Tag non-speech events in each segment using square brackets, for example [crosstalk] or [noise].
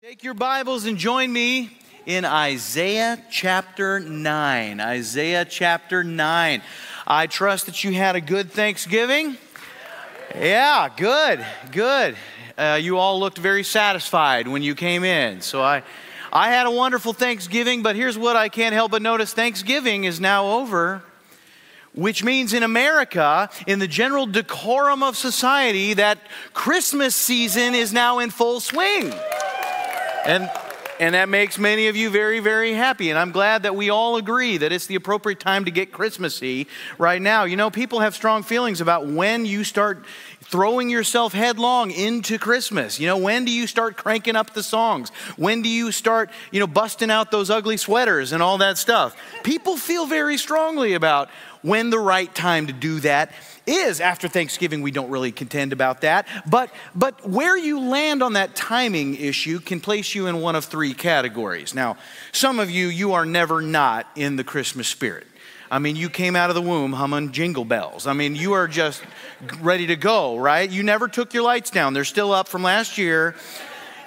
Take your Bibles and join me in Isaiah chapter 9. Isaiah chapter 9. I trust that you had a good Thanksgiving. Yeah, good, good. Uh, you all looked very satisfied when you came in. So I, I had a wonderful Thanksgiving, but here's what I can't help but notice Thanksgiving is now over which means in America, in the general decorum of society, that Christmas season is now in full swing. And and that makes many of you very, very happy. And I'm glad that we all agree that it's the appropriate time to get Christmassy right now. You know, people have strong feelings about when you start throwing yourself headlong into Christmas. You know, when do you start cranking up the songs? When do you start, you know, busting out those ugly sweaters and all that stuff? People feel very strongly about when the right time to do that is after Thanksgiving. We don't really contend about that. But, but where you land on that timing issue can place you in one of three categories. Now, some of you, you are never not in the Christmas spirit. I mean, you came out of the womb humming jingle bells. I mean, you are just ready to go, right? You never took your lights down, they're still up from last year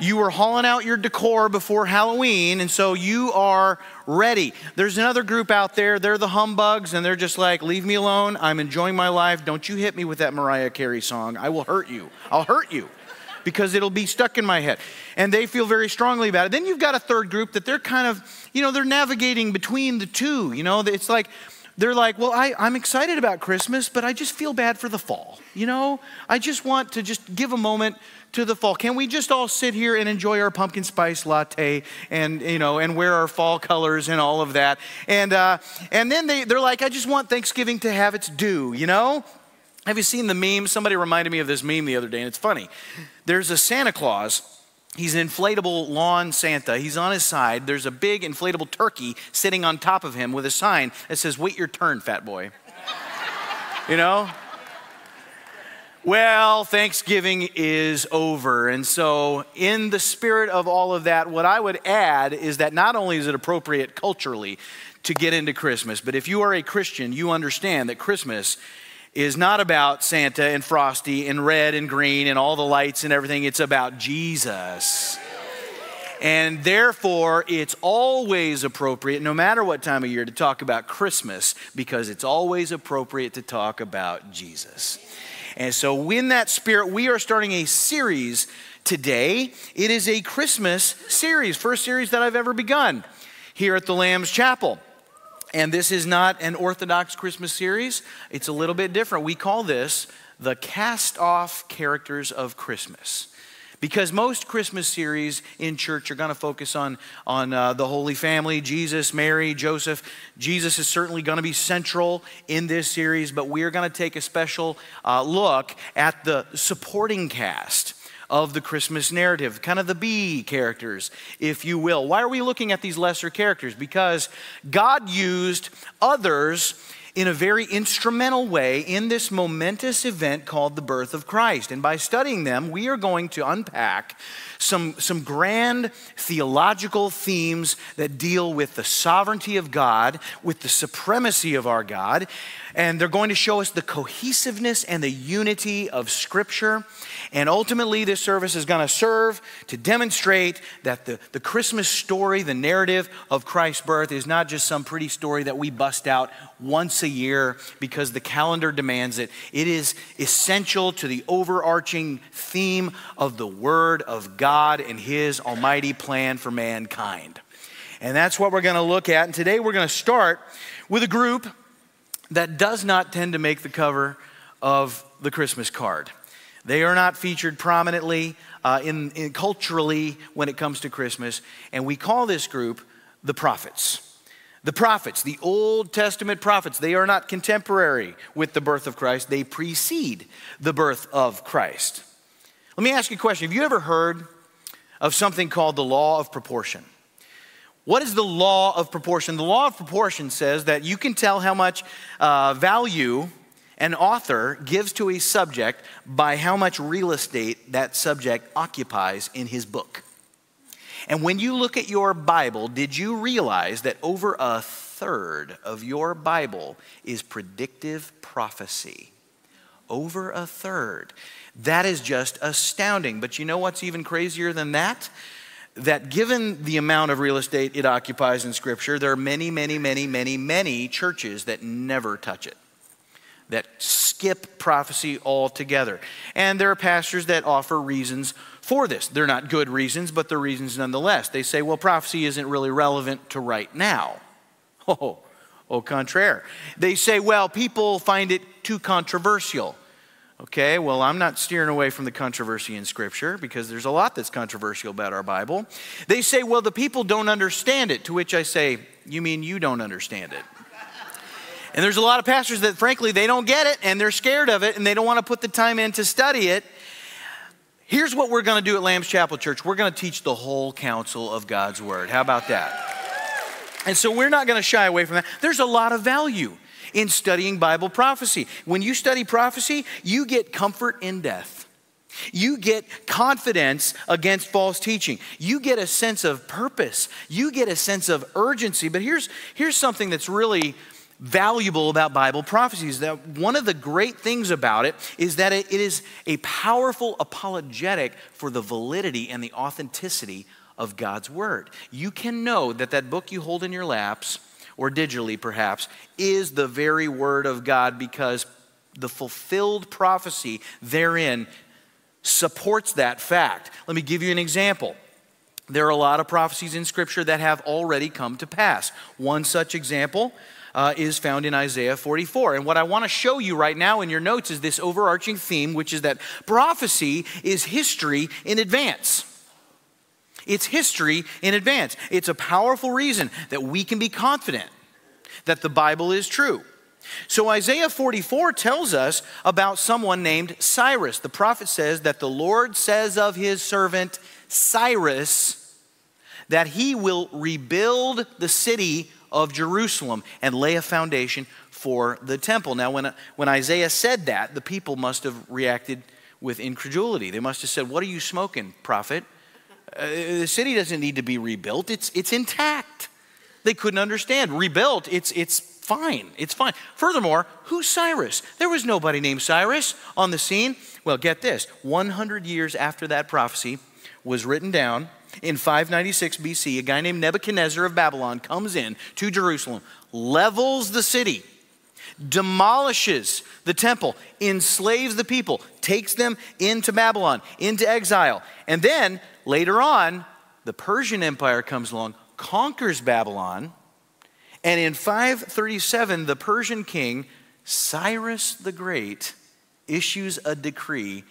you were hauling out your decor before Halloween, and so you are ready. There's another group out there, they're the humbugs, and they're just like, leave me alone. I'm enjoying my life. Don't you hit me with that Mariah Carey song. I will hurt you. I'll hurt you because it'll be stuck in my head. And they feel very strongly about it. Then you've got a third group that they're kind of, you know, they're navigating between the two. You know, it's like, they're like, well, I, I'm excited about Christmas, but I just feel bad for the fall. You know, I just want to just give a moment to the fall. Can we just all sit here and enjoy our pumpkin spice latte and you know and wear our fall colors and all of that? And uh, and then they they're like, I just want Thanksgiving to have its due. You know. Have you seen the meme? Somebody reminded me of this meme the other day, and it's funny. There's a Santa Claus. He's an inflatable lawn Santa. He's on his side. There's a big inflatable turkey sitting on top of him with a sign that says, Wait your turn, fat boy. [laughs] you know? Well, Thanksgiving is over. And so, in the spirit of all of that, what I would add is that not only is it appropriate culturally to get into Christmas, but if you are a Christian, you understand that Christmas is not about Santa and Frosty and red and green and all the lights and everything. It's about Jesus. And therefore, it's always appropriate, no matter what time of year, to talk about Christmas because it's always appropriate to talk about Jesus. And so, in that spirit, we are starting a series today. It is a Christmas series, first series that I've ever begun here at the Lamb's Chapel. And this is not an Orthodox Christmas series, it's a little bit different. We call this the cast off characters of Christmas because most Christmas series in church are going to focus on, on uh, the Holy Family Jesus, Mary, Joseph. Jesus is certainly going to be central in this series, but we are going to take a special uh, look at the supporting cast of the Christmas narrative, kind of the B characters, if you will. Why are we looking at these lesser characters? Because God used others in a very instrumental way in this momentous event called the birth of Christ. And by studying them, we are going to unpack some, some grand theological themes that deal with the sovereignty of God, with the supremacy of our God, and they're going to show us the cohesiveness and the unity of Scripture. And ultimately, this service is going to serve to demonstrate that the, the Christmas story, the narrative of Christ's birth, is not just some pretty story that we bust out once a year because the calendar demands it. It is essential to the overarching theme of the Word of God and His almighty plan for mankind. And that's what we're going to look at. And today we're going to start with a group that does not tend to make the cover of the Christmas card. They are not featured prominently uh, in, in culturally when it comes to Christmas, and we call this group the prophets. The prophets, the Old Testament prophets, they are not contemporary with the birth of Christ, they precede the birth of Christ. Let me ask you a question Have you ever heard of something called the law of proportion? What is the law of proportion? The law of proportion says that you can tell how much uh, value an author gives to a subject by how much real estate that subject occupies in his book. And when you look at your Bible, did you realize that over a third of your Bible is predictive prophecy? Over a third. That is just astounding. But you know what's even crazier than that? that given the amount of real estate it occupies in Scripture, there are many, many, many, many, many churches that never touch it, that skip prophecy altogether. And there are pastors that offer reasons for this. They're not good reasons, but they're reasons nonetheless. They say, well, prophecy isn't really relevant to right now. [laughs] Oh, au contraire. They say, well, people find it too controversial. Okay, well, I'm not steering away from the controversy in Scripture because there's a lot that's controversial about our Bible. They say, well, the people don't understand it, to which I say, you mean you don't understand it? And there's a lot of pastors that, frankly, they don't get it and they're scared of it and they don't want to put the time in to study it. Here's what we're going to do at Lamb's Chapel Church we're going to teach the whole counsel of God's Word. How about that? And so we're not going to shy away from that. There's a lot of value in studying Bible prophecy. When you study prophecy, you get comfort in death. You get confidence against false teaching. You get a sense of purpose. You get a sense of urgency. But here's, here's something that's really valuable about Bible prophecy is that one of the great things about it is that it is a powerful apologetic for the validity and the authenticity of God's Word. You can know that that book you hold in your laps or digitally perhaps, is the very word of God because the fulfilled prophecy therein supports that fact. Let me give you an example. There are a lot of prophecies in Scripture that have already come to pass. One such example uh, is found in Isaiah 44. And what I want to show you right now in your notes is this overarching theme, which is that prophecy is history in advance. It's history in advance. It's a powerful reason that we can be confident that the Bible is true. So, Isaiah 44 tells us about someone named Cyrus. The prophet says that the Lord says of his servant Cyrus that he will rebuild the city of Jerusalem and lay a foundation for the temple. Now, when, when Isaiah said that, the people must have reacted with incredulity. They must have said, What are you smoking, prophet? Uh, the city doesn't need to be rebuilt, it's, it's intact. They couldn't understand. Rebuilt, it's, it's fine. It's fine. Furthermore, who's Cyrus? There was nobody named Cyrus on the scene. Well, get this 100 years after that prophecy was written down, in 596 BC, a guy named Nebuchadnezzar of Babylon comes in to Jerusalem, levels the city, demolishes the temple, enslaves the people, takes them into Babylon, into exile. And then later on, the Persian Empire comes along, conquers Babylon, and in 537, the Persian king, Cyrus the Great, issues a decree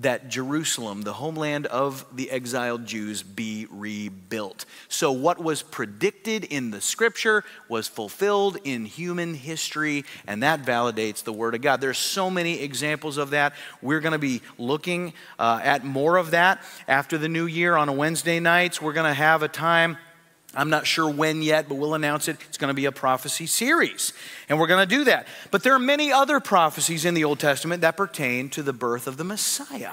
that Jerusalem, the homeland of the exiled Jews, be rebuilt. So, what was predicted in the scripture was fulfilled in human history, and that validates the Word of God. There's so many examples of that. We're going to be looking uh, at more of that after the new year on a Wednesday nights. We're going to have a time I'm not sure when yet, but we'll announce it. It's going to be a prophecy series, and we're going to do that. But there are many other prophecies in the Old Testament that pertain to the birth of the Messiah.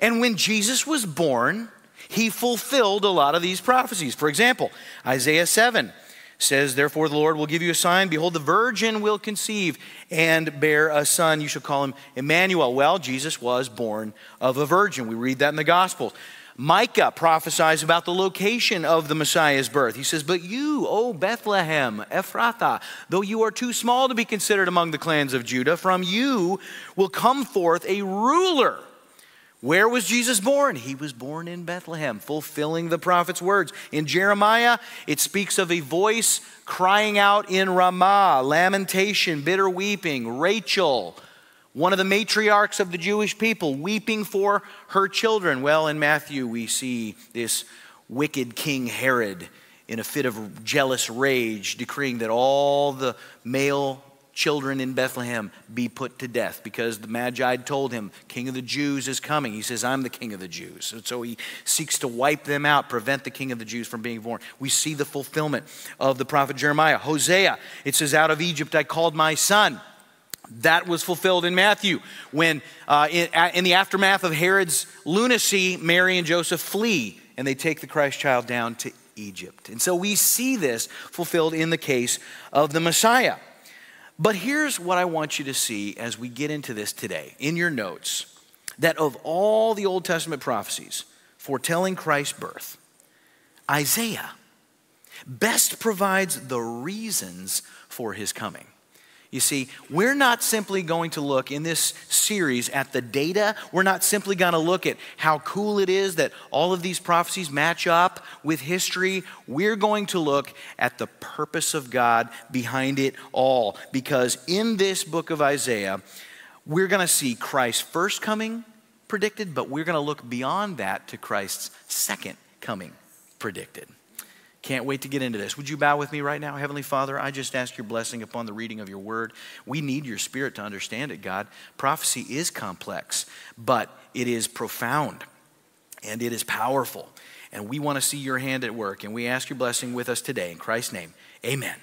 And when Jesus was born, he fulfilled a lot of these prophecies. For example, Isaiah 7 says, Therefore the Lord will give you a sign. Behold, the virgin will conceive and bear a son. You shall call him Emmanuel. Well, Jesus was born of a virgin. We read that in the Gospels. Micah prophesies about the location of the Messiah's birth. He says, But you, O Bethlehem, Ephrathah, though you are too small to be considered among the clans of Judah, from you will come forth a ruler. Where was Jesus born? He was born in Bethlehem, fulfilling the prophet's words. In Jeremiah, it speaks of a voice crying out in Ramah, lamentation, bitter weeping, Rachel one of the matriarchs of the Jewish people, weeping for her children. Well, in Matthew, we see this wicked King Herod in a fit of jealous rage, decreeing that all the male children in Bethlehem be put to death because the Magi told him, King of the Jews is coming. He says, I'm the King of the Jews. And so he seeks to wipe them out, prevent the King of the Jews from being born. We see the fulfillment of the prophet Jeremiah. Hosea, it says, Out of Egypt I called my son. That was fulfilled in Matthew when, uh, in, in the aftermath of Herod's lunacy, Mary and Joseph flee and they take the Christ child down to Egypt. And so we see this fulfilled in the case of the Messiah. But here's what I want you to see as we get into this today in your notes that of all the Old Testament prophecies foretelling Christ's birth, Isaiah best provides the reasons for his coming. You see, we're not simply going to look in this series at the data. We're not simply going to look at how cool it is that all of these prophecies match up with history. We're going to look at the purpose of God behind it all. Because in this book of Isaiah, we're going to see Christ's first coming predicted, but we're going to look beyond that to Christ's second coming predicted. Can't wait to get into this. Would you bow with me right now? Heavenly Father, I just ask your blessing upon the reading of your word. We need your spirit to understand it, God. Prophecy is complex, but it is profound and it is powerful. And we want to see your hand at work. And we ask your blessing with us today. In Christ's name, amen.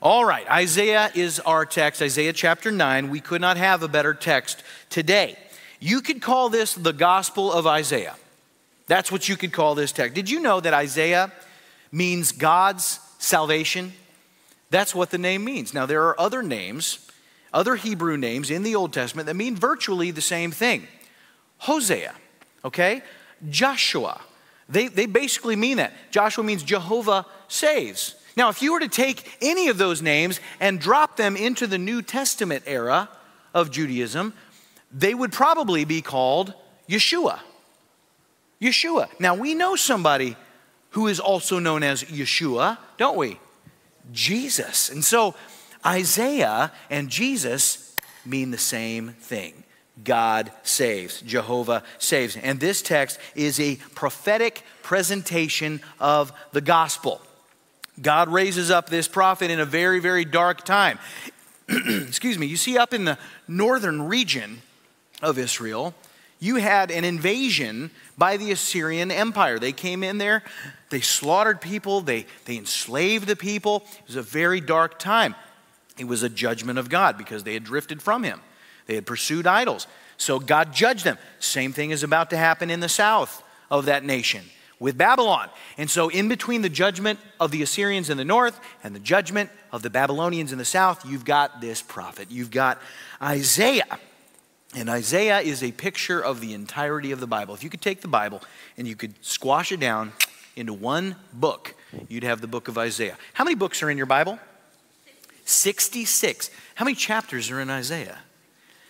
All right, Isaiah is our text, Isaiah chapter 9. We could not have a better text today. You could call this the Gospel of Isaiah. That's what you could call this text. Did you know that Isaiah means God's salvation. That's what the name means. Now, there are other names, other Hebrew names in the Old Testament that mean virtually the same thing. Hosea, okay? Joshua. They, they basically mean that. Joshua means Jehovah saves. Now, if you were to take any of those names and drop them into the New Testament era of Judaism, they would probably be called Yeshua. Yeshua. Now, we know somebody who is also known as Yeshua, don't we? Jesus. And so Isaiah and Jesus mean the same thing. God saves, Jehovah saves. And this text is a prophetic presentation of the gospel. God raises up this prophet in a very, very dark time. [clears throat] Excuse me, you see, up in the northern region of Israel, you had an invasion by the Assyrian Empire. They came in there, they slaughtered people, they, they enslaved the people. It was a very dark time. It was a judgment of God because they had drifted from Him, they had pursued idols. So God judged them. Same thing is about to happen in the south of that nation with Babylon. And so, in between the judgment of the Assyrians in the north and the judgment of the Babylonians in the south, you've got this prophet. You've got Isaiah. And Isaiah is a picture of the entirety of the Bible. If you could take the Bible and you could squash it down into one book, you'd have the book of Isaiah. How many books are in your Bible? 66. How many chapters are in Isaiah?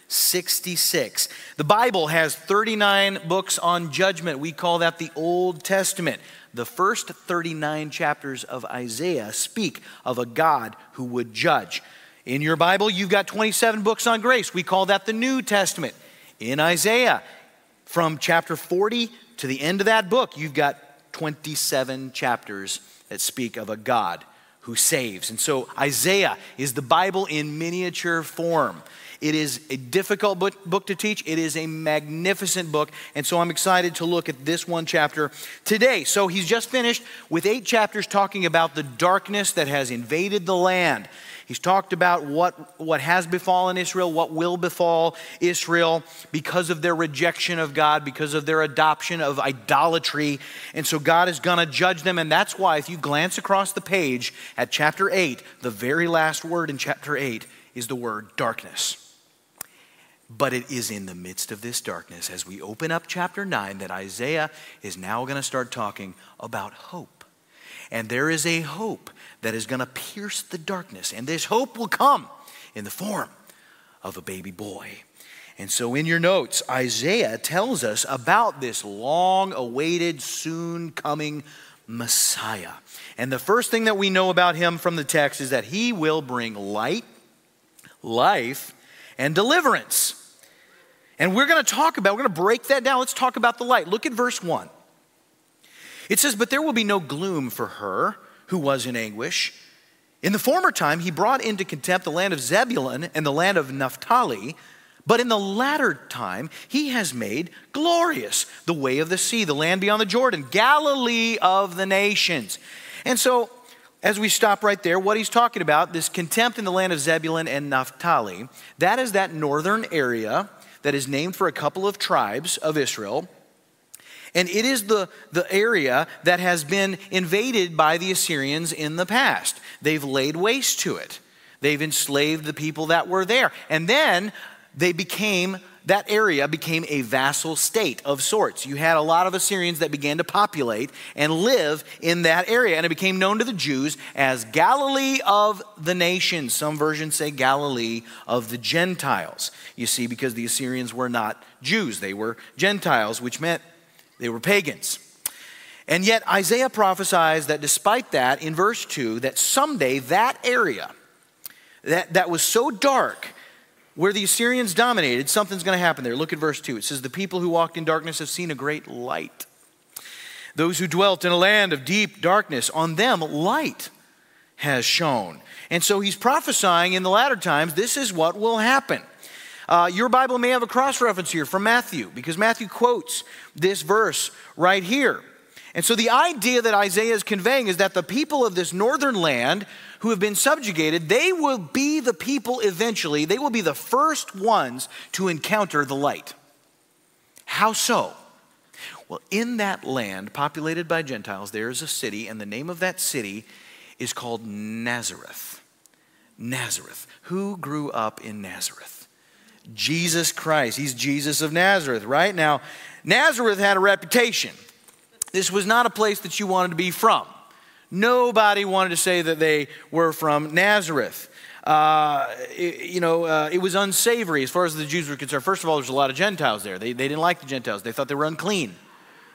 66. The Bible has 39 books on judgment. We call that the Old Testament. The first 39 chapters of Isaiah speak of a God who would judge. In your Bible, you've got 27 books on grace. We call that the New Testament. In Isaiah, from chapter 40 to the end of that book, you've got 27 chapters that speak of a God who saves. And so Isaiah is the Bible in miniature form. It is a difficult book, to teach. It is a magnificent book. And so I'm excited to look at this one chapter today. So he's just finished with eight chapters talking about the darkness that has invaded the land. He's talked about what, what has befallen Israel, what will befall Israel because of their rejection of God, because of their adoption of idolatry. And so God is going to judge them. And that's why, if you glance across the page at chapter 8, the very last word in chapter 8 is the word darkness. But it is in the midst of this darkness, as we open up chapter 9, that Isaiah is now going to start talking about hope. And there is a hope that is going to pierce the darkness. And this hope will come in the form of a baby boy. And so, in your notes, Isaiah tells us about this long awaited, soon coming Messiah. And the first thing that we know about him from the text is that he will bring light, life, and deliverance. And we're going to talk about, we're going to break that down. Let's talk about the light. Look at verse 1. It says, But there will be no gloom for her who was in anguish. In the former time, he brought into contempt the land of Zebulun and the land of Naphtali. But in the latter time, he has made glorious the way of the sea, the land beyond the Jordan, Galilee of the nations. And so, as we stop right there, what he's talking about, this contempt in the land of Zebulun and Naphtali, that is that northern area that is named for a couple of tribes of Israel. And it is the, the area that has been invaded by the Assyrians in the past. They've laid waste to it, they've enslaved the people that were there. And then they became that area became a vassal state of sorts. You had a lot of Assyrians that began to populate and live in that area, and it became known to the Jews as Galilee of the nations. Some versions say Galilee of the Gentiles. You see, because the Assyrians were not Jews, they were Gentiles, which meant they were pagans. And yet, Isaiah prophesies that despite that, in verse 2, that someday that area that, that was so dark where the Assyrians dominated, something's going to happen there. Look at verse 2. It says, The people who walked in darkness have seen a great light. Those who dwelt in a land of deep darkness, on them light has shone. And so he's prophesying in the latter times, this is what will happen. Uh, your Bible may have a cross reference here from Matthew, because Matthew quotes this verse right here. And so the idea that Isaiah is conveying is that the people of this northern land who have been subjugated, they will be the people eventually, they will be the first ones to encounter the light. How so? Well, in that land populated by Gentiles, there is a city, and the name of that city is called Nazareth. Nazareth. Who grew up in Nazareth? Jesus Christ. He's Jesus of Nazareth, right? Now, Nazareth had a reputation. This was not a place that you wanted to be from. Nobody wanted to say that they were from Nazareth. Uh, it, you know, uh, it was unsavory as far as the Jews were concerned. First of all, there's a lot of Gentiles there. They, they didn't like the Gentiles, they thought they were unclean.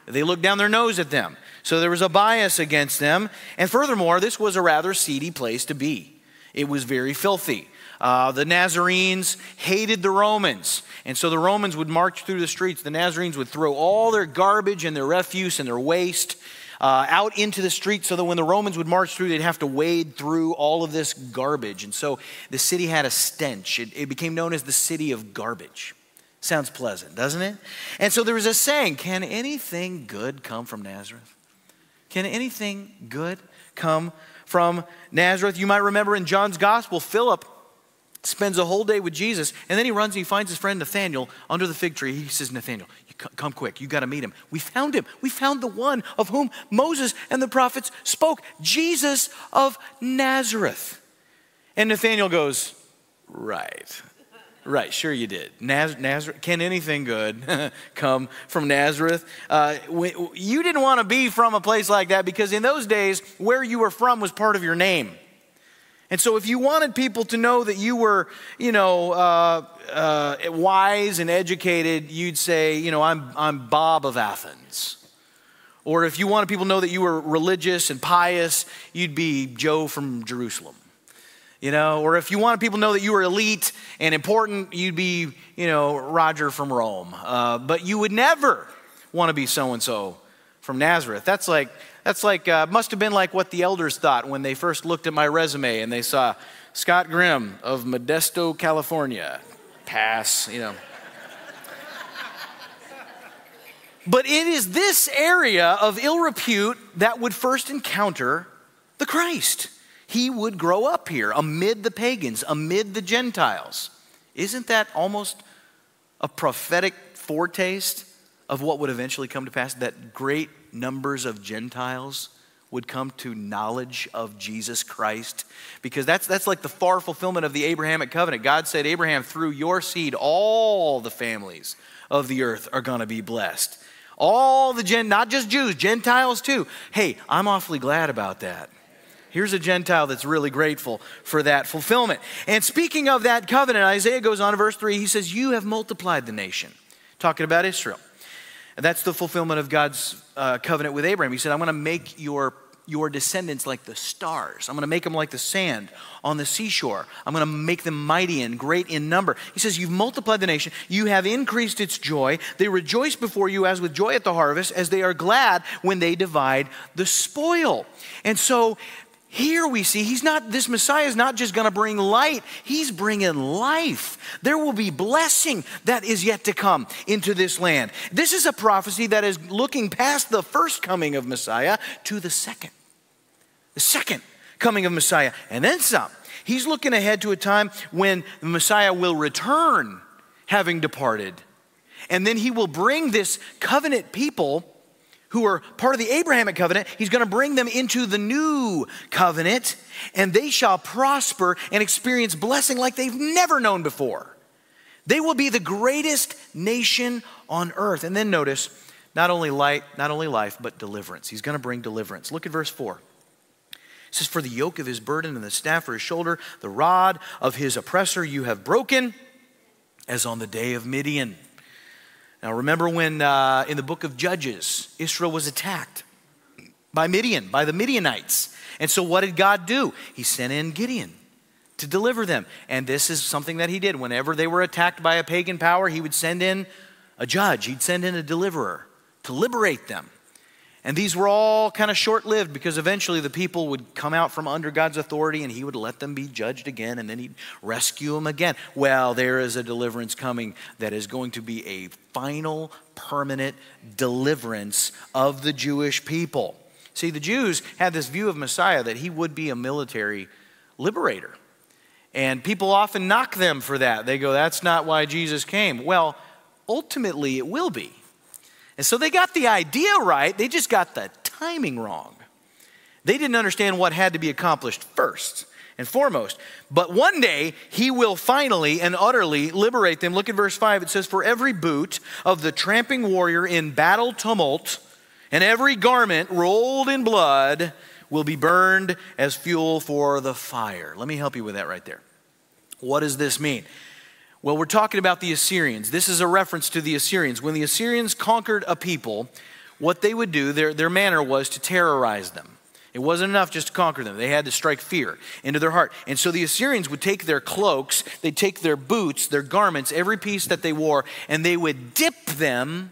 They looked down their nose at them. So there was a bias against them. And furthermore, this was a rather seedy place to be, it was very filthy. Uh, the Nazarenes hated the Romans. And so the Romans would march through the streets. The Nazarenes would throw all their garbage and their refuse and their waste uh, out into the street so that when the Romans would march through, they'd have to wade through all of this garbage. And so the city had a stench. It, it became known as the city of garbage. Sounds pleasant, doesn't it? And so there was a saying Can anything good come from Nazareth? Can anything good come from Nazareth? You might remember in John's gospel, Philip spends a whole day with Jesus, and then he runs and he finds his friend Nathaniel under the fig tree. He says, Nathaniel, come quick, you got to meet him. We found him. We found the one of whom Moses and the prophets spoke, Jesus of Nazareth. And Nathaniel goes, Right. Right, sure you did. Naz- Nazareth, can anything good [laughs] come from Nazareth? Uh, you didn't want to be from a place like that because in those days, where you were from was part of your name. And so, if you wanted people to know that you were, you know, uh, uh, wise and educated, you'd say, you know, I'm, I'm Bob of Athens. Or if you wanted people to know that you were religious and pious, you'd be Joe from Jerusalem. You know, or if you wanted people to know that you were elite and important, you'd be, you know, Roger from Rome. Uh, but you would never want to be so and so from Nazareth. That's like that's like, uh, must have been like what the elders thought when they first looked at my resume and they saw Scott Grimm of Modesto, California. Pass, you know. but it is this area of ill repute that would first encounter the Christ. He would grow up here amid the pagans, amid the Gentiles. Isn't that almost a prophetic foretaste of what would eventually come to pass? That great numbers of Gentiles would come to knowledge of Jesus Christ. Because that's, that's like the far fulfillment of the Abrahamic covenant. God said, Abraham, through your seed, all the families of the earth are going to be blessed. All the Gen, not just Jews, Gentiles too. Hey, I'm awfully glad about that. Here's a Gentile that's really grateful for that fulfillment. And speaking of that covenant, Isaiah goes on in verse 3, he says, You have multiplied the nation. Talking about Israel. That's the fulfillment of God's uh, covenant with Abraham. He said, I'm going to make your, your descendants like the stars. I'm going to make them like the sand on the seashore. I'm going to make them mighty and great in number. He says, You've multiplied the nation. You have increased its joy. They rejoice before you as with joy at the harvest, as they are glad when they divide the spoil. And so here we see he's not, this Messiah is not just going to bring light, he's bringing life. There will be blessing that is yet to come into this land. This is a prophecy that is looking past the first coming of Messiah to the second. The second coming of Messiah, and then some. He's looking ahead to a time when the Messiah will return having departed. And then he will bring this covenant people who are part of the Abrahamic covenant, he's going to bring them into the new covenant, and they shall prosper and experience blessing like they've never known before. They will be the greatest nation on earth. And then notice, not only light, not only life, but deliverance. He's going to bring deliverance. Look at verse 4. It says, For the yoke of his burden and the staff for his shoulder, the rod of his oppressor you have broken, as on the day of Midian. Now remember when uh, in the book of Judges, Israel was attacked by Midian, by the Midianites. And so what did God do? He sent in Gideon to deliver them. And this is something that he did. Whenever they were attacked by a pagan power, he would send in a judge, he'd send in a deliverer to liberate them. And these were all kind of short lived because eventually the people would come out from under God's authority and he would let them be judged again and then he'd rescue them again. Well, there is a deliverance coming that is going to be a final, permanent deliverance of the Jewish people. See, the Jews had this view of Messiah that he would be a military liberator. And people often knock them for that. They go, that's not why Jesus came. Well, ultimately, it will be. And so they got the idea right, they just got the timing wrong. They didn't understand what had to be accomplished first and foremost. But one day, he will finally and utterly liberate them. Look at verse 5. It says, For every boot of the tramping warrior in battle tumult, and every garment rolled in blood, will be burned as fuel for the fire. Let me help you with that right there. What does this mean? Well, we're talking about the Assyrians. This is a reference to the Assyrians. When the Assyrians conquered a people, what they would do, their, their manner was to terrorize them. It wasn't enough just to conquer them. They had to strike fear into their heart. And so the Assyrians would take their cloaks, they'd take their boots, their garments, every piece that they wore, and they would dip them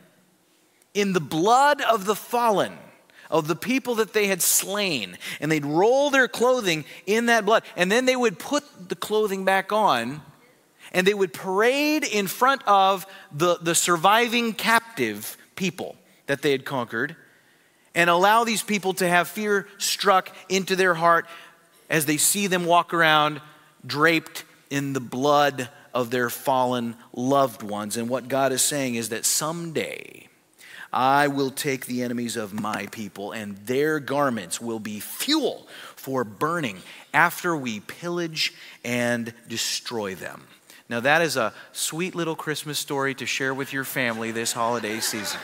in the blood of the fallen of the people that they had slain, and they'd roll their clothing in that blood, and then they would put the clothing back on, and they would parade in front of the, the surviving captive people that they had conquered, and allow these people to have fear struck into their heart as they see them walk around draped in the blood of their fallen loved ones. And what God is saying is that someday, I will take the enemies of my people, and their garments will be fuel for burning after we pillage and destroy them. Now, that is a sweet little Christmas story to share with your family this holiday season.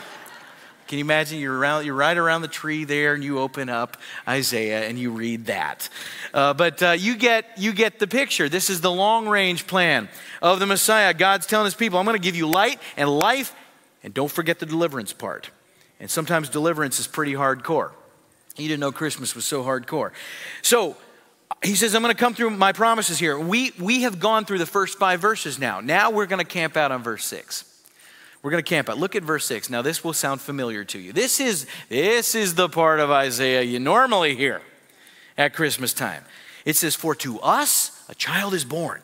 Can you imagine you're, around, you're right around the tree there and you open up Isaiah and you read that? Uh, but uh, you, get, you get the picture. This is the long range plan of the Messiah. God's telling his people, I'm going to give you light and life and don't forget the deliverance part. And sometimes deliverance is pretty hardcore. You didn't know Christmas was so hardcore. So he says, I'm going to come through my promises here. We, we have gone through the first five verses now. Now we're going to camp out on verse six. We're going to camp out. Look at verse 6. Now, this will sound familiar to you. This is, this is the part of Isaiah you normally hear at Christmas time. It says, For to us a child is born,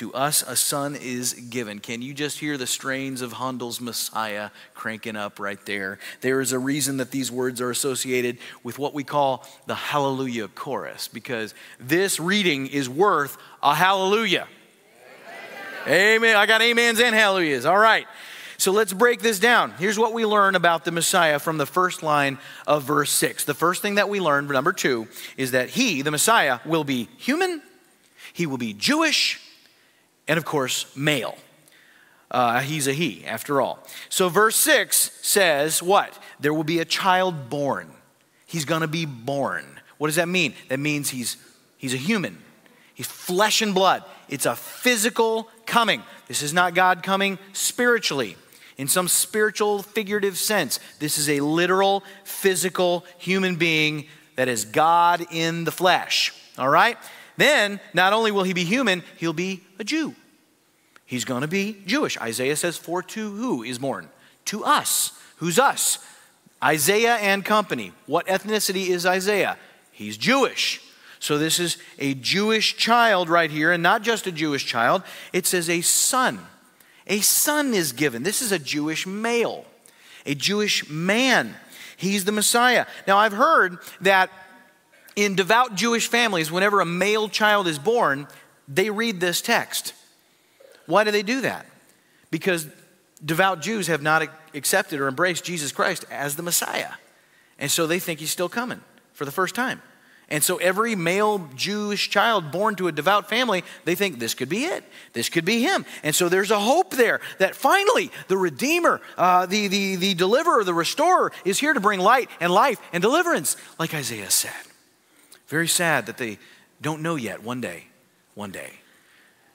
to us a son is given. Can you just hear the strains of Handel's Messiah cranking up right there? There is a reason that these words are associated with what we call the Hallelujah chorus, because this reading is worth a hallelujah. Amen. amen. I got amens and hallelujahs. All right. So let's break this down. Here's what we learn about the Messiah from the first line of verse 6. The first thing that we learn, number two, is that he, the Messiah, will be human, he will be Jewish, and of course, male. Uh, he's a he, after all. So, verse 6 says what? There will be a child born. He's going to be born. What does that mean? That means he's, he's a human, he's flesh and blood. It's a physical coming. This is not God coming spiritually in some spiritual, figurative sense. This is a literal, physical human being that is God in the flesh. All right? Then, not only will he be human, he'll be a Jew. He's going to be Jewish. Isaiah says, For to who is born? To us. Who's us? Isaiah and company. What ethnicity is Isaiah? He's Jewish. So this is a Jewish child right here, and not just a Jewish child. It says a son. A son is given. This is a Jewish male, a Jewish man. He's the Messiah. Now, I've heard that in devout Jewish families, whenever a male child is born, they read this text. Why do they do that? Because devout Jews have not accepted or embraced Jesus Christ as the Messiah. And so they think he's still coming for the first time. And so every male Jewish child born to a devout family, they think this could be it. This could be him. And so there's a hope there that finally the Redeemer, uh, the, the, the deliverer, the restorer is here to bring light and life and deliverance, like Isaiah said. Very sad that they don't know yet. One day, one day,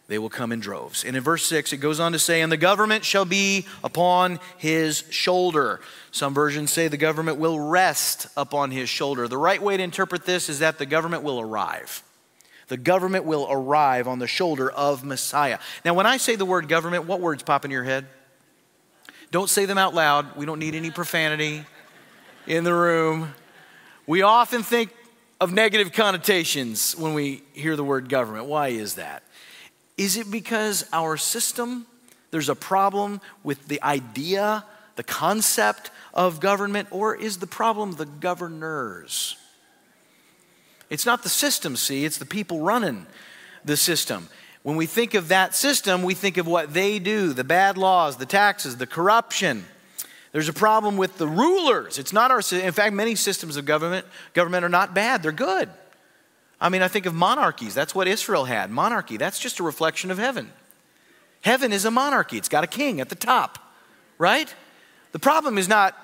they will come in droves. And in verse 6, it goes on to say, And the government shall be upon his shoulder. Some versions say the government will rest upon his shoulder. The right way to interpret this is that the government will arrive. The government will arrive on the shoulder of Messiah. Now, when I say the word government, what words pop in your head? Don't say them out loud. We don't need any profanity in the room. We often think of negative connotations when we hear the word government. Why is that? Is it because our system, there's a problem with the idea, the concept of government, or is the problem the governors? It's not the system, see, it's the people running the system. When we think of that system, we think of what they do the bad laws, the taxes, the corruption. There's a problem with the rulers. It's not our in fact many systems of government government are not bad. They're good. I mean, I think of monarchies. That's what Israel had. Monarchy. That's just a reflection of heaven. Heaven is a monarchy. It's got a king at the top, right? The problem is not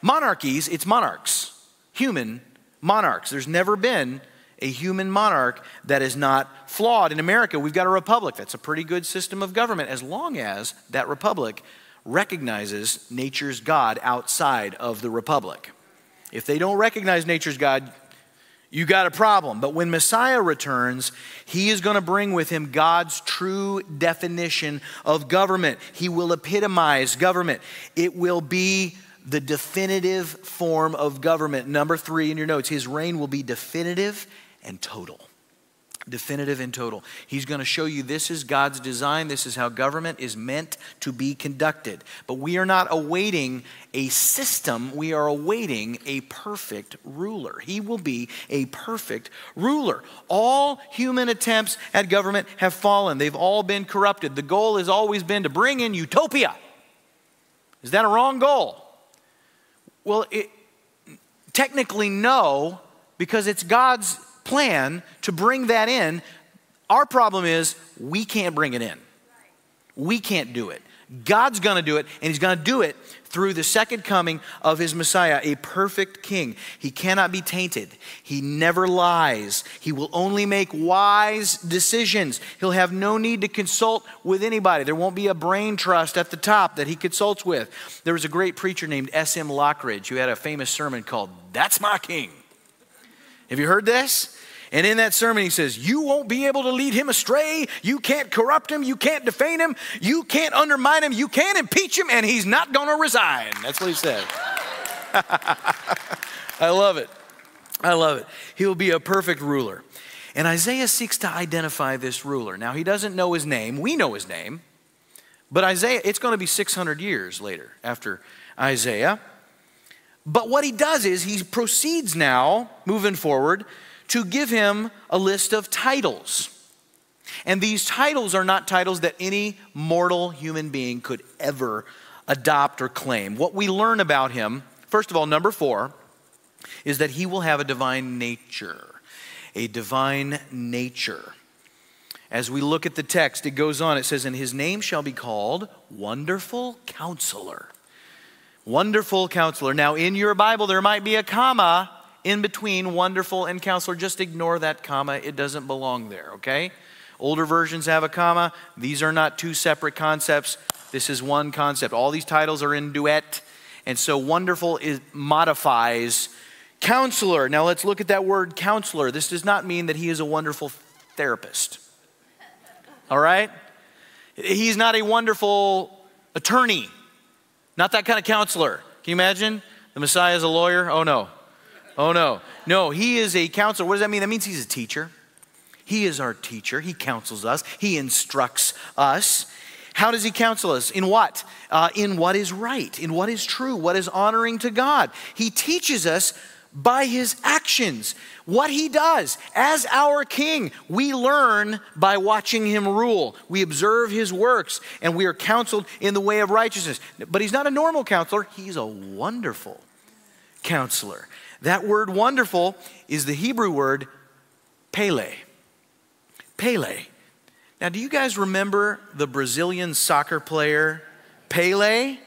monarchies, it's monarchs. Human monarchs. There's never been a human monarch that is not flawed. In America, we've got a republic. That's a pretty good system of government as long as that republic recognizes nature's God outside of the republic. If they don't recognize nature's God, you got a problem. But when Messiah returns, he is going to bring with him God's true definition of government. He will epitomize government. It will be the definitive form of government. Number three in your notes, his reign will be definitive and total definitive and total. He's going to show you this is God's design, this is how government is meant to be conducted. But we are not awaiting a system, we are awaiting a perfect ruler. He will be a perfect ruler. All human attempts at government have fallen, they've all been corrupted. The goal has always been to bring in utopia. Is that a wrong goal? Well, it, technically, no, because it's God's plan to bring that in. Our problem is we can't bring it in. We can't do it. God's going to do it, and He's going to do it through the second coming of His Messiah, a perfect King. He cannot be tainted. He never lies. He will only make wise decisions. He'll have no need to consult with anybody. There won't be a brain trust at the top that He consults with. There was a great preacher named S.M. Lockridge who had a famous sermon called That's My King. Have you heard this? And in that sermon, he says, You won't be able to lead him astray. You can't corrupt him. You can't defame him. You can't undermine him. You can't impeach him, and he's not going to resign. That's what he said. [laughs] I love it. I love it. He'll be a perfect ruler. And Isaiah seeks to identify this ruler. Now, he doesn't know his name. We know his name. But Isaiah, it's going to be 600 years later after Isaiah. But what he does is he proceeds now, moving forward, to give him a list of titles. And these titles are not titles that any mortal human being could ever adopt or claim. What we learn about him, first of all, number four, is that he will have a divine nature. A divine nature. As we look at the text, it goes on. It says, And his name shall be called Wonderful Counselor. Wonderful Counselor. Now, in your Bible, there might be a comma in between wonderful and counselor. Just ignore that comma, it doesn't belong there, okay? Older versions have a comma. These are not two separate concepts. This is one concept. All these titles are in duet. And so wonderful is, modifies counselor. Now let's look at that word counselor. This does not mean that he is a wonderful therapist. All right? He's not a wonderful attorney. Not that kind of counselor. Can you imagine? The Messiah is a lawyer? Oh no. Oh, no. No, he is a counselor. What does that mean? That means he's a teacher. He is our teacher. He counsels us, he instructs us. How does he counsel us? In what? Uh, in what is right, in what is true, what is honoring to God. He teaches us by his actions. What he does as our king, we learn by watching him rule. We observe his works and we are counseled in the way of righteousness. But he's not a normal counselor, he's a wonderful counselor. That word wonderful is the Hebrew word Pele. Pele. Now, do you guys remember the Brazilian soccer player Pele?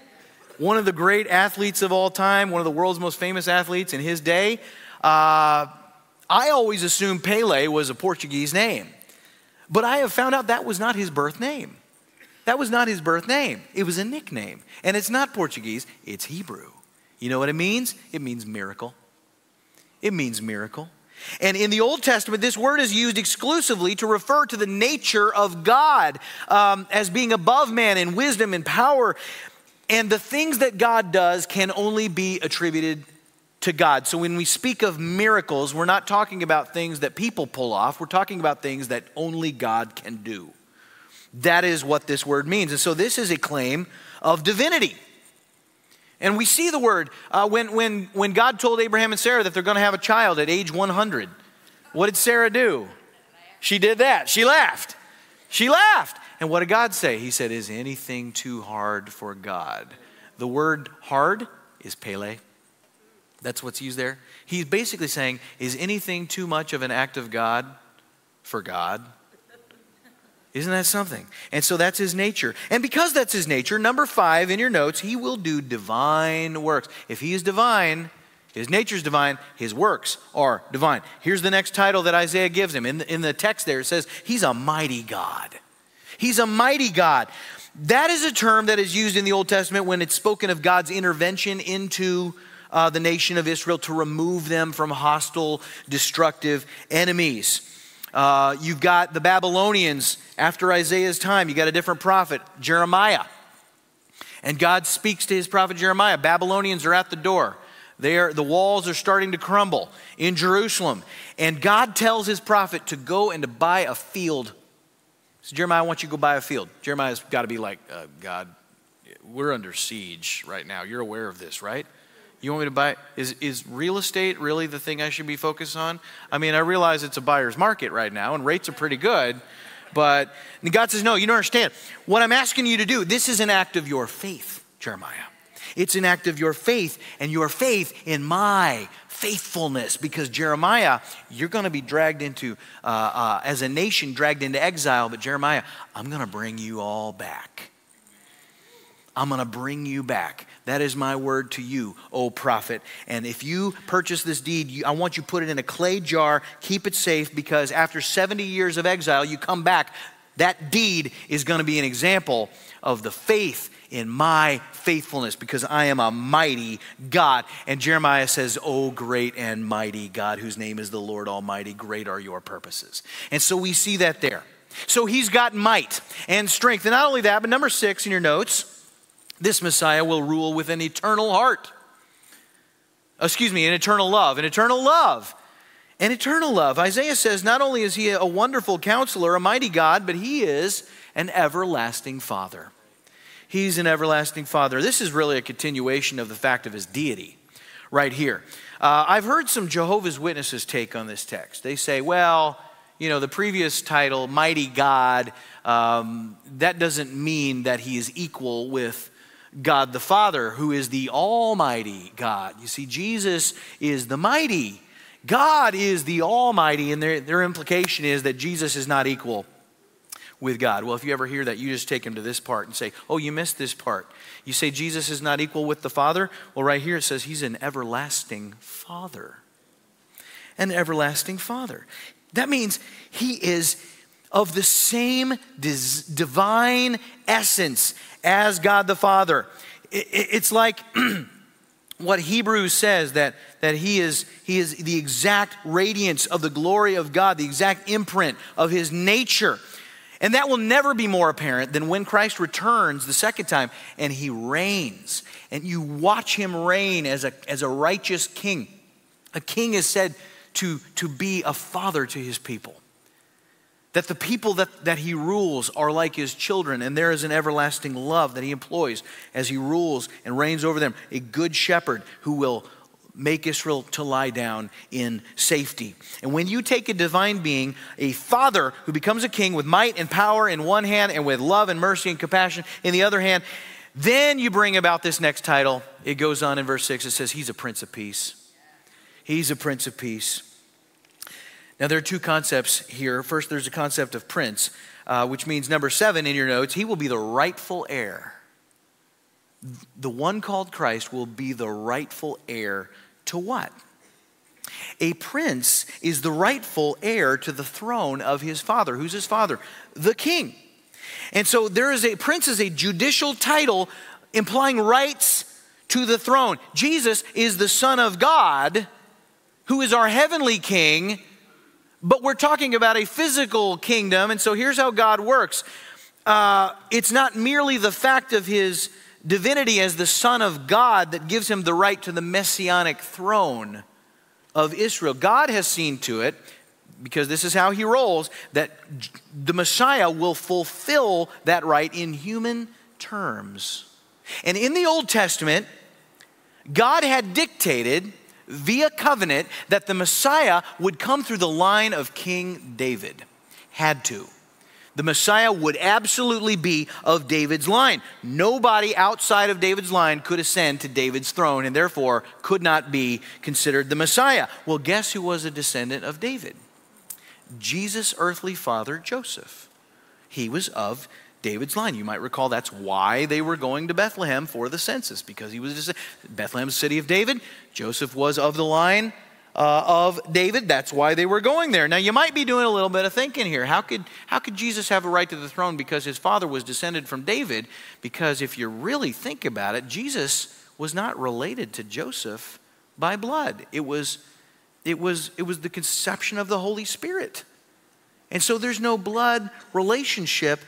One of the great athletes of all time, one of the world's most famous athletes in his day. Uh, I always assumed Pele was a Portuguese name, but I have found out that was not his birth name. That was not his birth name. It was a nickname. And it's not Portuguese, it's Hebrew. You know what it means? It means miracle. It means miracle. And in the Old Testament, this word is used exclusively to refer to the nature of God um, as being above man in wisdom and power. And the things that God does can only be attributed to God. So when we speak of miracles, we're not talking about things that people pull off, we're talking about things that only God can do. That is what this word means. And so this is a claim of divinity. And we see the word uh, when, when, when God told Abraham and Sarah that they're going to have a child at age 100. What did Sarah do? She did that. She laughed. She laughed. And what did God say? He said, Is anything too hard for God? The word hard is Pele. That's what's used there. He's basically saying, Is anything too much of an act of God for God? Isn't that something? And so that's his nature. And because that's his nature, number five in your notes, he will do divine works. If he is divine, his nature is divine, his works are divine. Here's the next title that Isaiah gives him. In the, in the text there, it says, He's a mighty God. He's a mighty God. That is a term that is used in the Old Testament when it's spoken of God's intervention into uh, the nation of Israel to remove them from hostile, destructive enemies. Uh, you've got the Babylonians after Isaiah's time. You got a different prophet, Jeremiah. And God speaks to his prophet Jeremiah. Babylonians are at the door. They are, the walls are starting to crumble in Jerusalem. And God tells his prophet to go and to buy a field. So Jeremiah, I want you to go buy a field. Jeremiah's got to be like, uh, God, we're under siege right now. You're aware of this, right? You want me to buy? Is, is real estate really the thing I should be focused on? I mean, I realize it's a buyer's market right now and rates are pretty good, but God says, no, you don't understand. What I'm asking you to do, this is an act of your faith, Jeremiah. It's an act of your faith and your faith in my faithfulness because Jeremiah, you're going to be dragged into, uh, uh, as a nation, dragged into exile, but Jeremiah, I'm going to bring you all back. I'm going to bring you back. That is my word to you, O prophet. And if you purchase this deed, you, I want you to put it in a clay jar, keep it safe, because after 70 years of exile, you come back. That deed is going to be an example of the faith in my faithfulness because I am a mighty God. And Jeremiah says, Oh, great and mighty God, whose name is the Lord Almighty, great are your purposes. And so we see that there. So he's got might and strength. And not only that, but number six in your notes, this Messiah will rule with an eternal heart. Excuse me, an eternal love, an eternal love. An eternal love. Isaiah says not only is he a wonderful counselor, a mighty God, but he is an everlasting father. He's an everlasting father. This is really a continuation of the fact of his deity right here. Uh, I've heard some Jehovah's Witnesses take on this text. They say, well, you know, the previous title, Mighty God, um, that doesn't mean that he is equal with God the Father, who is the Almighty God. You see, Jesus is the mighty. God is the Almighty, and their, their implication is that Jesus is not equal with God. Well, if you ever hear that, you just take him to this part and say, Oh, you missed this part. You say Jesus is not equal with the Father? Well, right here it says he's an everlasting Father. An everlasting Father. That means he is of the same divine essence as God the Father. It's like [clears throat] what Hebrews says that, that he, is, he is the exact radiance of the glory of God, the exact imprint of his nature. And that will never be more apparent than when Christ returns the second time and he reigns. And you watch him reign as a, as a righteous king. A king is said to, to be a father to his people that the people that, that he rules are like his children, and there is an everlasting love that he employs as he rules and reigns over them. A good shepherd who will make Israel to lie down in safety. And when you take a divine being, a father who becomes a king with might and power in one hand and with love and mercy and compassion in the other hand, then you bring about this next title. It goes on in verse 6, it says, He's a prince of peace. He's a Prince of Peace. Now, there are two concepts here. First, there's a concept of prince, uh, which means number seven in your notes, he will be the rightful heir. The one called Christ will be the rightful heir to what? A prince is the rightful heir to the throne of his father. Who's his father? The king. And so there is a prince is a judicial title implying rights to the throne. Jesus is the son of God who is our heavenly king, but we're talking about a physical kingdom. And so here's how God works. Uh, it's not merely the fact of his divinity as the Son of God that gives him the right to the messianic throne of Israel. God has seen to it, because this is how he rolls, that the Messiah will fulfill that right in human terms. And in the Old Testament, God had dictated via covenant that the Messiah would come through the line of King David. Had to. The Messiah would absolutely be of David's line. Nobody outside of David's line could ascend to David's throne and therefore could not be considered the Messiah. Well, guess who was a descendant of David? Jesus' earthly father, Joseph. He was of David's line. You might recall that's why they were going to Bethlehem for the census, because he was Bethlehem's city of David. Joseph was of the line uh, of David. That's why they were going there. Now, you might be doing a little bit of thinking here. How could, how could Jesus have a right to the throne because his father was descended from David? Because if you really think about it, Jesus was not related to Joseph by blood. It was, it was, it was the conception of the Holy Spirit. And so there's no blood relationship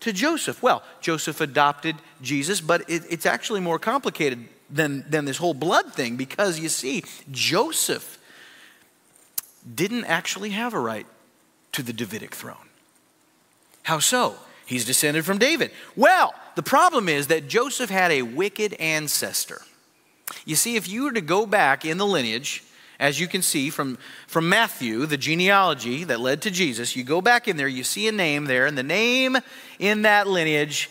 to Joseph. Well, Joseph adopted Jesus, but it, it's actually more complicated than, than this whole blood thing because you see, Joseph didn't actually have a right to the Davidic throne. How so? He's descended from David. Well, the problem is that Joseph had a wicked ancestor. You see, if you were to go back in the lineage, as you can see from, from Matthew, the genealogy that led to Jesus, you go back in there, you see a name there, and the name in that lineage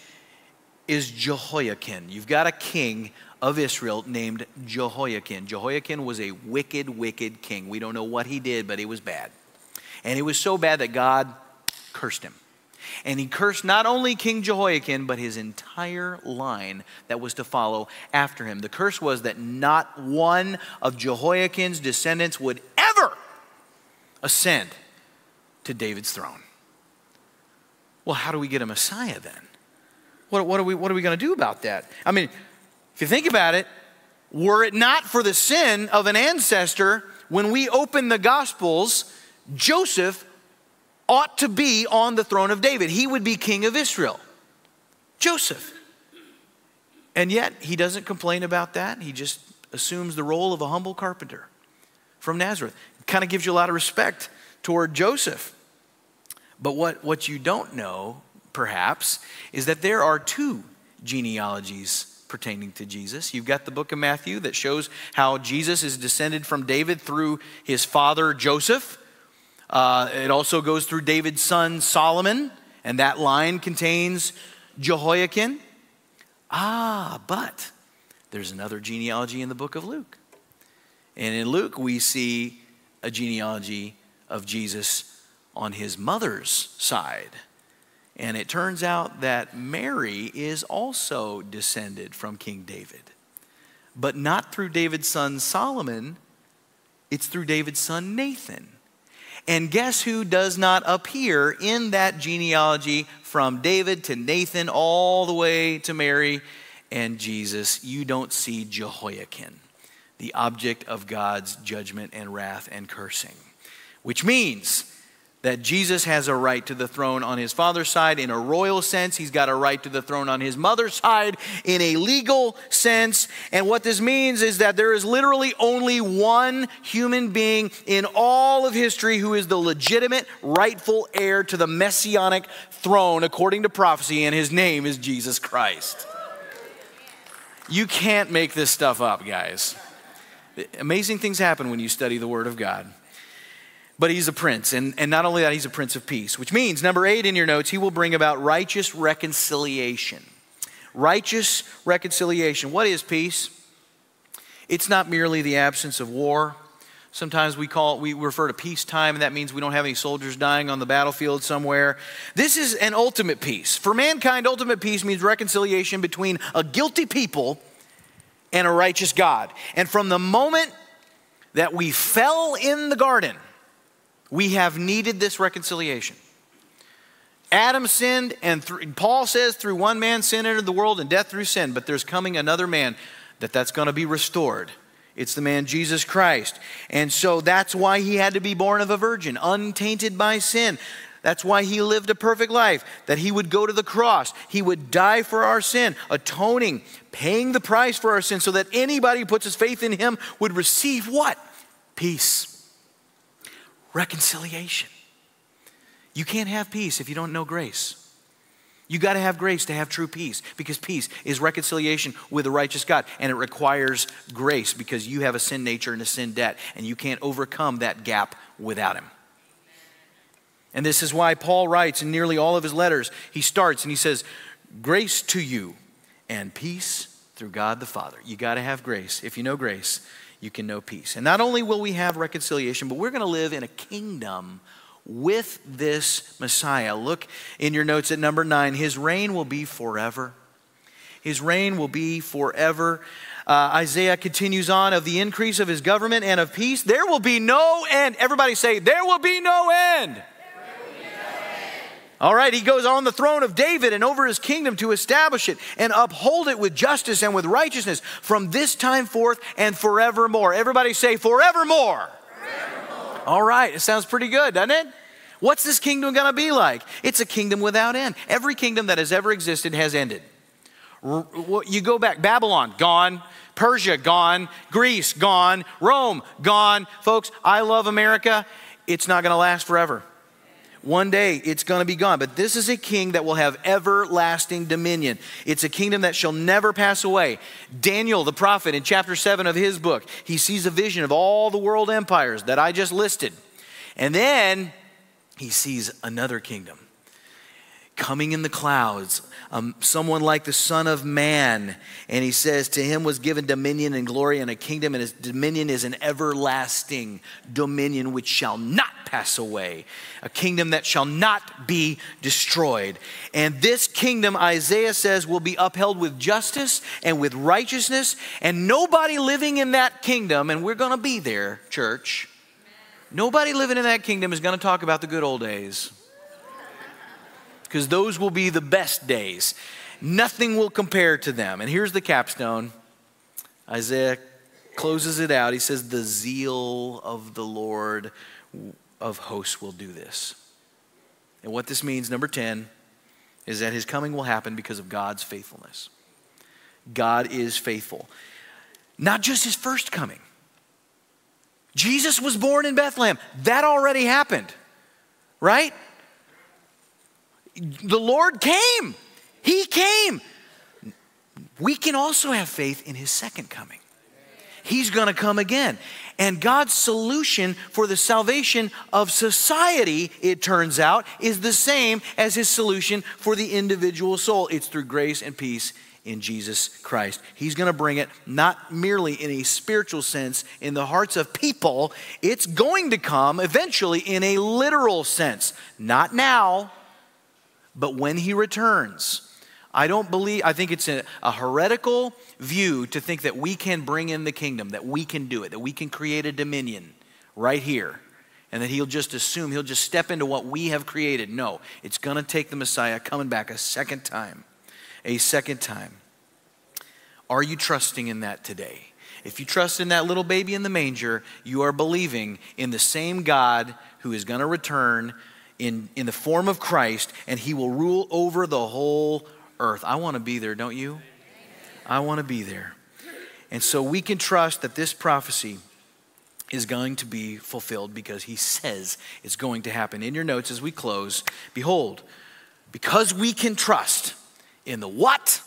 is Jehoiakim. You've got a king of Israel named Jehoiakim. Jehoiakim was a wicked, wicked king. We don't know what he did, but he was bad. And it was so bad that God cursed him. And he cursed not only King Jehoiakim, but his entire line that was to follow after him. The curse was that not one of Jehoiakim's descendants would ever ascend to David's throne. Well, how do we get a Messiah then? What, what are we, we going to do about that? I mean, if you think about it, were it not for the sin of an ancestor, when we open the Gospels, Joseph ought to be on the throne of David. He would be king of Israel. Joseph. And yet, he doesn't complain about that. He just assumes the role of a humble carpenter from Nazareth. Kind of gives you a lot of respect toward Joseph. But what, what you don't know, perhaps, is that there are two genealogies pertaining to Jesus. You've got the book of Matthew that shows how Jesus is descended from David through his father Joseph. Uh, it also goes through David's son Solomon, and that line contains Jehoiakim. Ah, but there's another genealogy in the book of Luke. And in Luke, we see a genealogy of Jesus on his mother's side. And it turns out that Mary is also descended from King David, but not through David's son Solomon, it's through David's son Nathan. And guess who does not appear in that genealogy from David to Nathan all the way to Mary and Jesus? You don't see Jehoiakim, the object of God's judgment and wrath and cursing, which means that Jesus has a right to the throne on his father's side in a royal sense. He's got a right to the throne on his mother's side in a legal sense. And what this means is that there is literally only one human being in all of history who is the legitimate, rightful heir to the messianic throne according to prophecy, and his name is Jesus Christ. You can't make this stuff up, guys. Amazing things happen when you study the Word of God but he's a prince. And, and not only that, he's a prince of peace, which means, number eight in your notes, he will bring about righteous reconciliation. Righteous reconciliation. What is peace? It's not merely the absence of war, Sometimes we call it, we refer to peacetime, and that means we don't have any soldiers dying on the battlefield somewhere. This is an ultimate peace. For mankind, ultimate peace means reconciliation between a guilty people and a righteous God. And from the moment that we fell in the garden, we have needed this reconciliation. Adam sinned, and th- Paul says through one man sin entered the world, and death through sin. But there's coming another man that that's going to be restored. It's the man Jesus Christ. And so that's why he had to be born of a virgin, untainted by sin. That's why he lived a perfect life, that he would go to the cross. He would die for our sin, atoning, paying the price for our sin, so that anybody who puts his faith in him would receive what? Peace, reconciliation. You can't have peace if you don't know grace. You got to have grace to have true peace because peace is reconciliation with a righteous God and it requires grace because you have a sin nature and a sin debt and you can't overcome that gap without Him. And this is why Paul writes in nearly all of his letters, he starts and he says, Grace to you and peace through God the Father. You got to have grace. If you know grace, you can know peace. And not only will we have reconciliation, but we're going to live in a kingdom with this Messiah. Look in your notes at number nine. His reign will be forever. His reign will be forever. Uh, Isaiah continues on of the increase of his government and of peace. There will be no end. Everybody say, There will be no end. All right, he goes on the throne of David and over his kingdom to establish it and uphold it with justice and with righteousness from this time forth and forevermore. Everybody say, forevermore. All right, it sounds pretty good, doesn't it? What's this kingdom going to be like? It's a kingdom without end. Every kingdom that has ever existed has ended. You go back, Babylon, gone. Persia, gone. Greece, gone. Rome, gone. Folks, I love America. It's not going to last forever. One day it's going to be gone. But this is a king that will have everlasting dominion. It's a kingdom that shall never pass away. Daniel, the prophet, in chapter 7 of his book, he sees a vision of all the world empires that I just listed. And then he sees another kingdom coming in the clouds, um, someone like the Son of Man. And he says, To him was given dominion and glory and a kingdom, and his dominion is an everlasting dominion which shall not pass away, a kingdom that shall not be destroyed. And this kingdom, Isaiah says, will be upheld with justice and with righteousness, and nobody living in that kingdom, and we're going to be there, church. Nobody living in that kingdom is going to talk about the good old days because those will be the best days. Nothing will compare to them. And here's the capstone Isaiah closes it out. He says, The zeal of the Lord of hosts will do this. And what this means, number 10, is that his coming will happen because of God's faithfulness. God is faithful. Not just his first coming. Jesus was born in Bethlehem. That already happened, right? The Lord came. He came. We can also have faith in his second coming. He's going to come again. And God's solution for the salvation of society, it turns out, is the same as his solution for the individual soul. It's through grace and peace in Jesus Christ. He's going to bring it not merely in a spiritual sense in the hearts of people, it's going to come eventually in a literal sense. Not now, but when he returns. I don't believe, I think it's a, a, heretical view to think that we can bring in the kingdom, that we can do it, that we can create a dominion right here, and that he'll just assume, he'll just step into what we have created. No, it's going to take the Messiah coming back a second time. A second time. Are you trusting in that today? If you trust in that little baby in the manger, you are believing in the same God who is going to return in, in the form of Christ, and he will rule over the whole earth. I want to be there, don't you? I want to be there. And so we can trust that this prophecy is going to be fulfilled because he says it's going to happen. In your notes as we close, behold, because we can trust in the what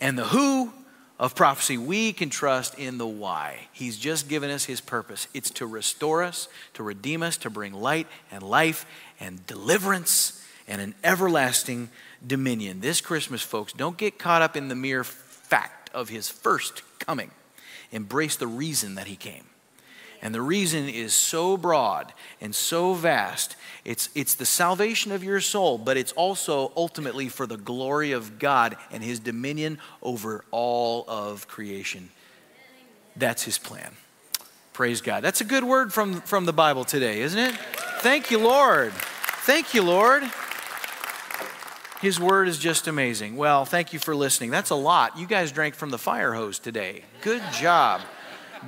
and the who of prophecy, we can trust in the why. He's just given us his purpose. It's to restore us, to redeem us, to bring light and life and deliverance and an everlasting dominion. This Christmas, folks, don't get caught up in the mere fact of his first coming. Embrace the reason that he came. And the reason is so broad and so vast. It's, it's the salvation of your soul, but it's also ultimately for the glory of God and his dominion over all of creation. That's his plan. Praise God. That's a good word from, from the Bible today, isn't it? Thank you, Lord. Thank you, Lord. His word is just amazing. Well, thank you for listening. That's a lot. You guys drank from the fire hose today. Good job.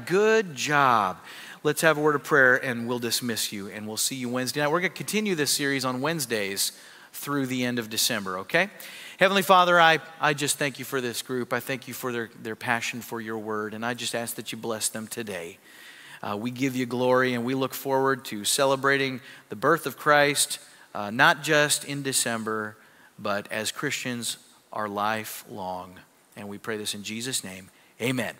Good job. Let's have a word of prayer and we'll dismiss you and we'll see you Wednesday night. We're going to continue this series on Wednesdays through the end of December, okay? Heavenly Father, I, I just thank you for this group. I thank you for their, their passion for your word, and I just ask that you bless them today. Uh, we give you glory and we look forward to celebrating the birth of Christ, uh, not just in December, but as Christians, our life long. And we pray this in Jesus' name. Amen.